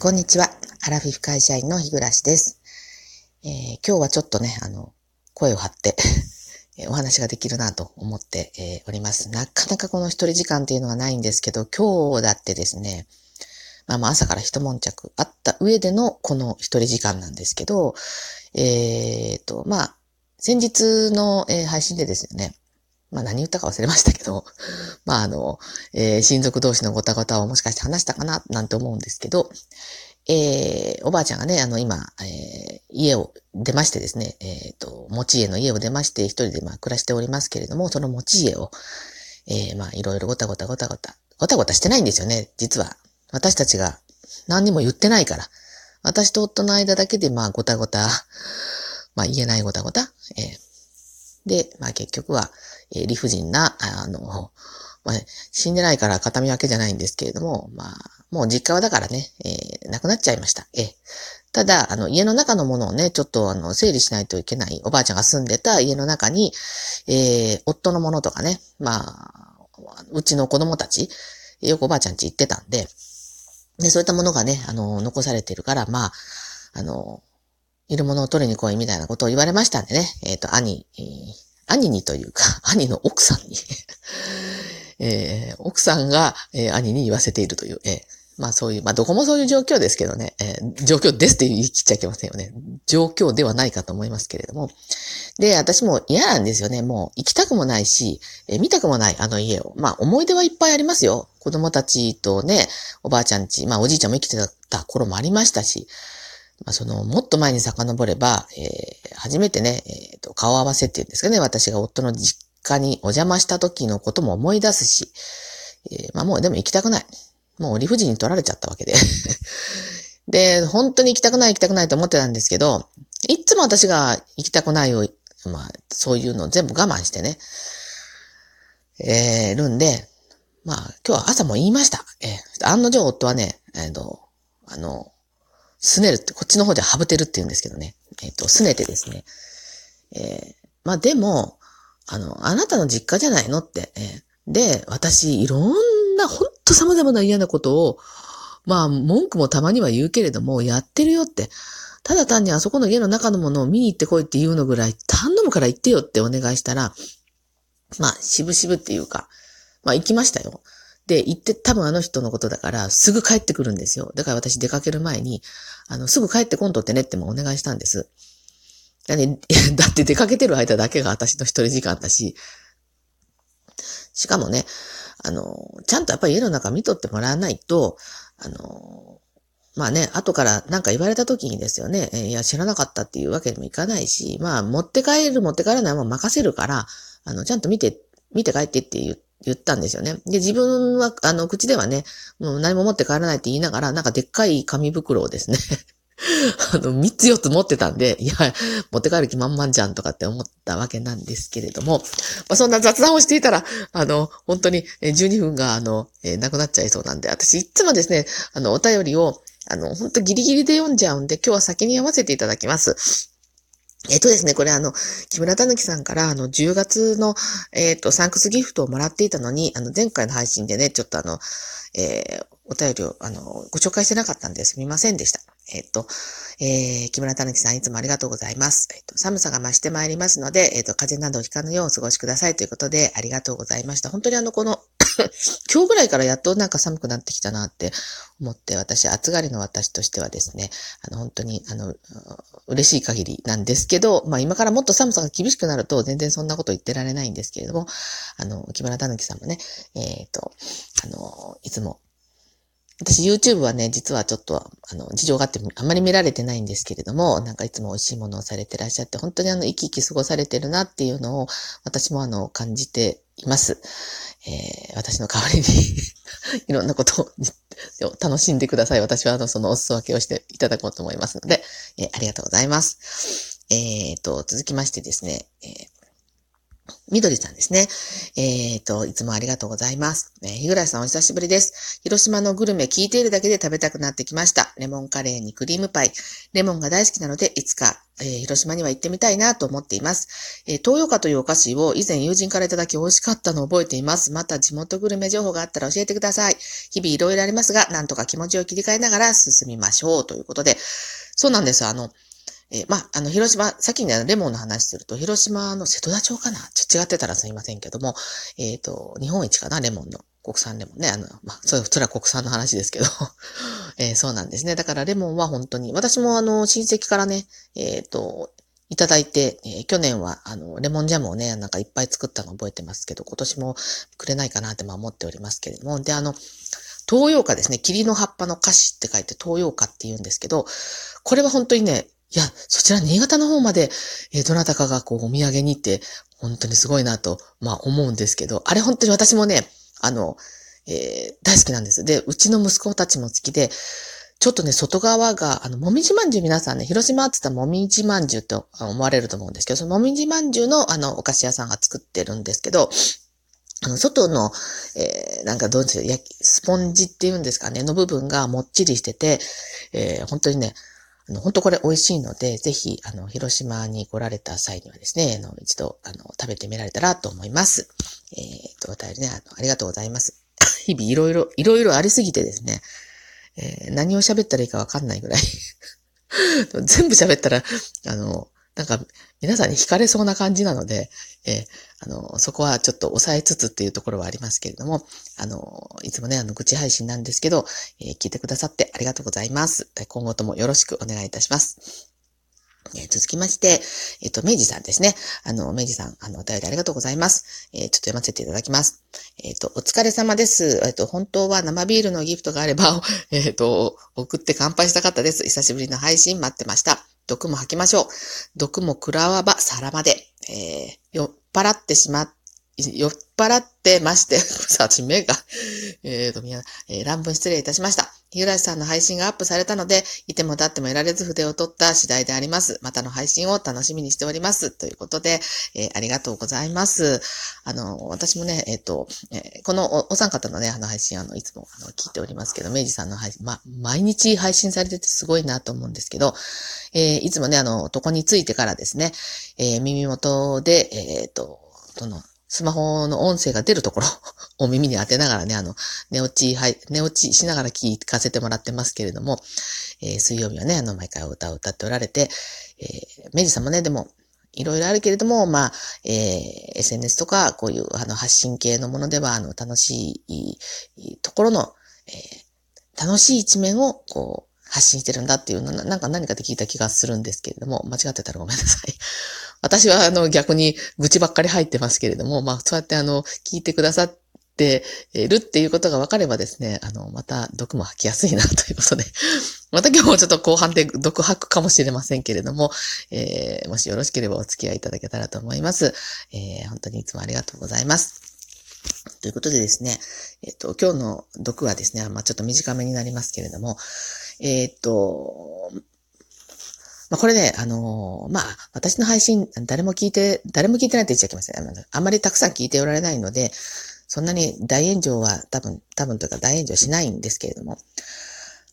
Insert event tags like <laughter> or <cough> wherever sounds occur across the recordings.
こんにちは。アラフィフ会社員の日暮です。えー、今日はちょっとね、あの、声を張って <laughs> お話ができるなと思って、え、おります。なかなかこの一人時間っていうのがないんですけど、今日だってですね、まあまあ朝から一悶着あった上でのこの一人時間なんですけど、えー、と、まあ、先日の、え、配信でですよね、まあ何言ったか忘れましたけど、<laughs> まああの、えー、親族同士のごたごたをもしかして話したかななんて思うんですけど、えー、おばあちゃんがね、あの今、えー、家を出ましてですね、えっ、ー、と、持ち家の家を出まして一人でまあ暮らしておりますけれども、その持ち家を、えー、まあいろいろごたごたごたごた、ごたごたしてないんですよね、実は。私たちが何にも言ってないから。私と夫の間だけでまあごたごた、まあ言えないごたごた、えー、で、まあ結局は、えー、理不尽な、あの、まあ、死んでないから形見分けじゃないんですけれども、まあ、もう実家はだからね、えー、亡くなっちゃいました。えー、ただ、あの、家の中のものをね、ちょっとあの、整理しないといけない。おばあちゃんが住んでた家の中に、えー、夫のものとかね、まあ、うちの子供たち、よくおばあちゃん家行ってたんで、で、そういったものがね、あの、残されてるから、まあ、あの、いるものを取りに来いみたいなことを言われましたんでね、えっ、ー、と、兄、えー、兄にというか、<laughs> 兄の奥さんに <laughs> えー、奥さんが、えー、兄に言わせているという、えー、まあそういう、まあどこもそういう状況ですけどね、えー、状況ですって言い切っちゃいけませんよね。状況ではないかと思いますけれども。で、私も嫌なんですよね。もう行きたくもないし、えー、見たくもないあの家を。まあ思い出はいっぱいありますよ。子供たちとね、おばあちゃんち、まあおじいちゃんも生きてた頃もありましたし、まあ、その、もっと前に遡れば、えー、初めてね、えー、と、顔合わせっていうんですかね、私が夫の実家にお邪魔した時のことも思い出すし、えー、まあもうでも行きたくない。もう理不尽に取られちゃったわけで。<laughs> で、本当に行きたくない行きたくないと思ってたんですけど、いつも私が行きたくないを、まあ、そういうのを全部我慢してね、えー、るんで、まあ、今日は朝も言いました。えー、案の定夫はね、えっ、ー、と、あの、すねるって、こっちの方ではハブてるって言うんですけどね。えっ、ー、と、すねてですね。えー、まあでも、あの、あなたの実家じゃないのって。えー、で、私、いろんな、ほんと様々な嫌なことを、まあ、文句もたまには言うけれども、やってるよって。ただ単にあそこの家の中のものを見に行ってこいって言うのぐらい、頼むから行ってよってお願いしたら、まあ、渋々っていうか、まあ行きましたよ。で、行って多分あの人のことだから、すぐ帰ってくるんですよ。だから私出かける前に、あの、すぐ帰ってこんとってねってもお願いしたんです。だ,、ね、<laughs> だって出かけてる間だけが私の一人時間だし、しかもね、あの、ちゃんとやっぱり家の中見とってもらわないと、あの、まあね、後からなんか言われた時にですよね、いや、知らなかったっていうわけにもいかないし、まあ、持って帰る持って帰らないは任せるから、あの、ちゃんと見て、見て帰ってって言って、言ったんですよね。で、自分は、あの、口ではね、もう何も持って帰らないって言いながら、なんかでっかい紙袋をですね <laughs> あの、三つ四つ持ってたんで、いや、持って帰る気満々じゃんとかって思ったわけなんですけれども、まあ、そんな雑談をしていたら、あの、本当に12分が、あの、えー、なくなっちゃいそうなんで、私いつもですね、あの、お便りを、あの、本当ギリギリで読んじゃうんで、今日は先に読ませていただきます。えっとですね、これあの、木村たぬきさんからあの、10月の、えっと、サンクスギフトをもらっていたのに、あの、前回の配信でね、ちょっとあの、えー、お便りを、あの、ご紹介してなかったんですみませんでした。えっと、えー、木村たぬきさんいつもありがとうございます。えっと、寒さが増してまいりますので、えっと、風邪などをひかぬようお過ごしくださいということで、ありがとうございました。本当にあの、この <coughs> 今日ぐらいからやっとなんか寒くなってきたなって思って、私、暑がりの私としてはですね、あの、本当に、あの、嬉しい限りなんですけど、まあ今からもっと寒さが厳しくなると全然そんなこと言ってられないんですけれども、あの、木村たぬきさんもね、えっ、ー、と、あの、いつも私 YouTube はね、実はちょっと、あの、事情があってあんまり見られてないんですけれども、なんかいつも美味しいものをされてらっしゃって、本当にあの、生き生き過ごされてるなっていうのを、私もあの、感じています。えー、私の代わりに <laughs> いろんなことを楽しんでください。私はあの、そのお裾分けをしていただこうと思いますので、えー、ありがとうございます。えーと、続きましてですね、えーみどりさんですね。えっ、ー、と、いつもありがとうございます。えー、日暮さんお久しぶりです。広島のグルメ聞いているだけで食べたくなってきました。レモンカレーにクリームパイ。レモンが大好きなので、いつか、えー、広島には行ってみたいなと思っています。えー、東洋花というお菓子を以前友人からいただき美味しかったのを覚えています。また地元グルメ情報があったら教えてください。日々いろいろありますが、なんとか気持ちを切り替えながら進みましょう。ということで、そうなんです。あの、えー、まあ、あの、広島、さっきね、レモンの話すると、広島の瀬戸田町かな？ちょっと違ってたらすいませんけども、えっ、ー、と、日本一かな？レモンの。国産レモンね。あの、まあ、それ、それは国産の話ですけど、<laughs> えー、そうなんですね。だからレモンは本当に、私もあの、親戚からね、えっ、ー、と、いただいて、えー、去年は、あの、レモンジャムをね、なんかいっぱい作ったの覚えてますけど、今年もくれないかなってまあ思っておりますけれども、で、あの、東洋花ですね。霧の葉っぱの歌詞って書いて東洋花って言うんですけど、これは本当にね、いや、そちら新潟の方まで、えー、どなたかがこうお土産に行って、本当にすごいなと、まあ思うんですけど、あれ本当に私もね、あの、えー、大好きなんです。で、うちの息子たちも好きで、ちょっとね、外側が、あの、もみじまんじゅう皆さんね、広島って言ったらもみじまんじゅうと思われると思うんですけど、そのもみじまんじゅうの、あの、お菓子屋さんが作ってるんですけど、あの、外の、えー、なんかどうですか、スポンジっていうんですかね、の部分がもっちりしてて、えー、本当にね、あの、本当これ美味しいので、ぜひ、あの、広島に来られた際にはですね、あの、一度、あの、食べてみられたらと思います。えっ、と、お便りね、あの、ありがとうございます。<laughs> 日々いろいろ、いろいろありすぎてですね、えー、何を喋ったらいいかわかんないぐらい <laughs> 全部喋ったら、あの、なんか、皆さんに惹かれそうな感じなので、えー、あの、そこはちょっと抑えつつっていうところはありますけれども、あの、いつもね、あの、愚痴配信なんですけど、えー、聞いてくださってありがとうございます。今後ともよろしくお願いいたします。え、続きまして、えっ、と、明治さんですね。あの、明治さん、あの、お便りありがとうございます。えー、ちょっと読ませていただきます。えっ、と、お疲れ様です。えっ、と、本当は生ビールのギフトがあれば、<laughs> えっ、と、送って乾杯したかったです。久しぶりの配信待ってました。毒も吐きましょう。毒も食らわば皿まで。えー、酔っ払ってしまっ酔っ払ってまして、さあ、目が、えーと、みや、えー、乱文失礼いたしました。日暮さんの配信がアップされたので、いても立ってもいられず筆を取った次第であります。またの配信を楽しみにしております。ということで、えー、ありがとうございます。あの、私もね、えっ、ー、と、えー、このお三方のね、あの配信、あの、いつもあの聞いておりますけど、明治さんの配信、ま、毎日配信されててすごいなと思うんですけど、えー、いつもね、あの、床についてからですね、え耳元で、えっ、と、その、スマホの音声が出るところ <laughs> を耳に当てながらね、あの、寝落ち、はい、寝落ちしながら聞かせてもらってますけれども、えー、水曜日はね、あの、毎回歌を歌っておられて、えー、メジさんもね、でも、いろいろあるけれども、まあ、えー、SNS とか、こういう、あの、発信系のものでは、あの、楽しいところの、えー、楽しい一面を、こう、発信してるんだっていうの、なんか何かで聞いた気がするんですけれども、間違ってたらごめんなさい。私はあの逆に愚痴ばっかり入ってますけれども、まあそうやってあの聞いてくださってるっていうことが分かればですね、あの、また毒も吐きやすいなということで、<laughs> また今日もちょっと後半で毒吐くかもしれませんけれども、えー、もしよろしければお付き合いいただけたらと思います。えー、本当にいつもありがとうございます。ということでですね、えっ、と、今日の毒はですね、まあちょっと短めになりますけれども、えっ、と、まあ、これね、あのー、まあ、私の配信、誰も聞いて、誰も聞いてないって言っちゃいけません。あんまりたくさん聞いておられないので、そんなに大炎上は多分、多分というか大炎上しないんですけれども、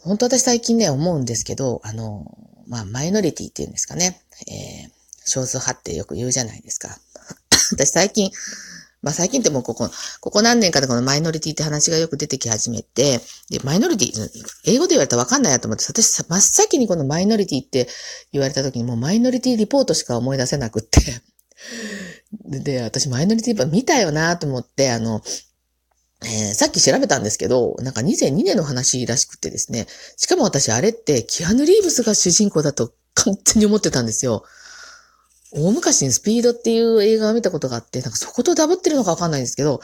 本当私最近ね、思うんですけど、あのー、まあ、マイノリティっていうんですかね、えー、少数派ってよく言うじゃないですか。<coughs> 私最近、まあ最近ってもうここ、ここ何年かでこのマイノリティって話がよく出てき始めて、で、マイノリティ、英語で言われたらわかんないなと思って、私真っ先にこのマイノリティって言われた時にもうマイノリティリポートしか思い出せなくってで、私マイノリティやっぱ見たよなと思って、あの、えー、さっき調べたんですけど、なんか2002年の話らしくてですね、しかも私あれってキアヌ・リーブスが主人公だと完全に思ってたんですよ。大昔にスピードっていう映画を見たことがあって、なんかそことダブってるのかわかんないんですけど、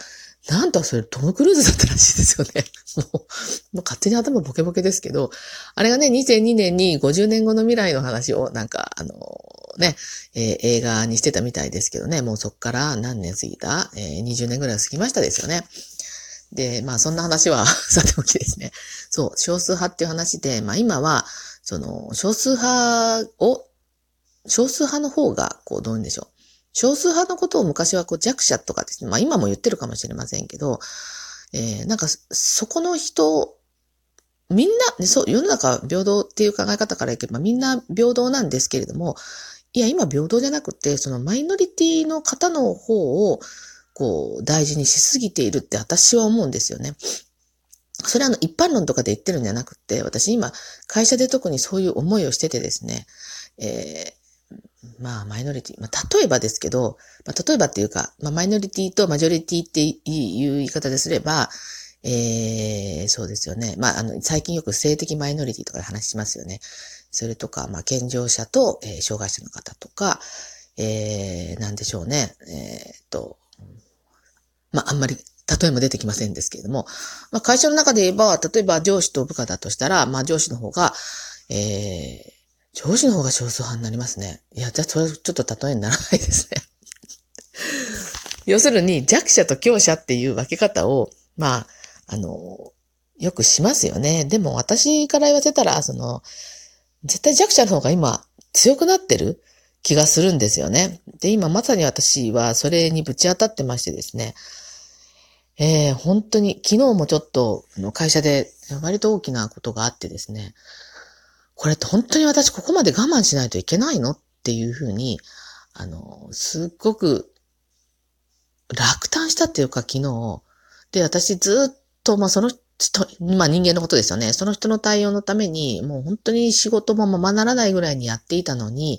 なんとそれトム・クルーズだったらしいですよね。<laughs> もう、もう勝手に頭ボケボケですけど、あれがね、2002年に50年後の未来の話をなんか、あのー、ね、えー、映画にしてたみたいですけどね、もうそっから何年過ぎた？えー、20年ぐらい過ぎましたですよね。で、まあそんな話は <laughs> さておきですね。そう、少数派っていう話で、まあ今は、その、少数派を少数派の方が、こう、どういうんでしょう少数派のことを昔はこう弱者とかですね、まあ今も言ってるかもしれませんけど、えー、なんかそこの人、みんな、ね、そう、世の中平等っていう考え方からいけばみんな平等なんですけれども、いや、今平等じゃなくて、そのマイノリティの方の方を、こう、大事にしすぎているって私は思うんですよね。それはあの一般論とかで言ってるんじゃなくて、私今、会社で特にそういう思いをしててですね、えー、まあ、マイノリティ、まあ、例えばですけど、まあ、例えばっていうか、まあ、マイノリティとマジョリティっていう言い方ですれば、えー、そうですよね。まあ、あの、最近よく性的マイノリティとかで話しますよね。それとか、まあ、健常者と、えー、障害者の方とか、えー、なんでしょうね。え、っと、まあ、あんまり例えも出てきませんですけれども、まあ、会社の中で言えば、例えば上司と部下だとしたら、まあ、上司の方が、えー、上司の方が少数派になりますね。いや、じゃあそれちょっと例えにならないですね。<laughs> 要するに弱者と強者っていう分け方を、まあ、あの、よくしますよね。でも私から言わせたら、その、絶対弱者の方が今強くなってる気がするんですよね。で、今まさに私はそれにぶち当たってましてですね。えー、本当に、昨日もちょっと会社で割と大きなことがあってですね。これって本当に私ここまで我慢しないといけないの？っていうふうに、あの、すっごく落胆したっていうか昨日。で、私ずっと、まあその人、まあ人間のことですよね。その人の対応のために、もう本当に仕事もままならないぐらいにやっていたのに、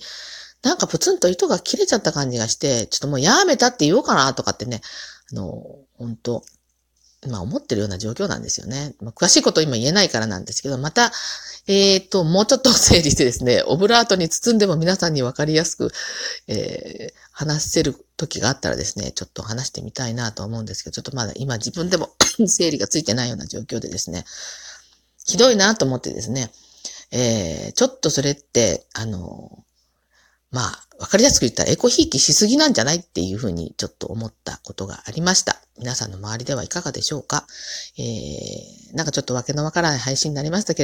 なんかプツンと糸が切れちゃった感じがして、ちょっともうやめたって言おうかなとかってね、あの、本当まあ思ってるような状況なんですよね。まあ、詳しいこと今言えないからなんですけど、また、えっ、ー、と、もうちょっと整理してですね、オブラートに包んでも皆さんにわかりやすく、えー、話せる時があったらですね、ちょっと話してみたいなと思うんですけど、ちょっとまだ今自分でも <coughs> 整理がついてないような状況でですね、ひどいなと思ってですね、えー、ちょっとそれって、あの、まあ、わかりやすく言ったらエコひいきしすぎなんじゃないっていうふうにちょっと思ったことがありました。皆さんの周りではいかがでしょうか？えー、なんかちょっとわけのわからない配信になりましたけど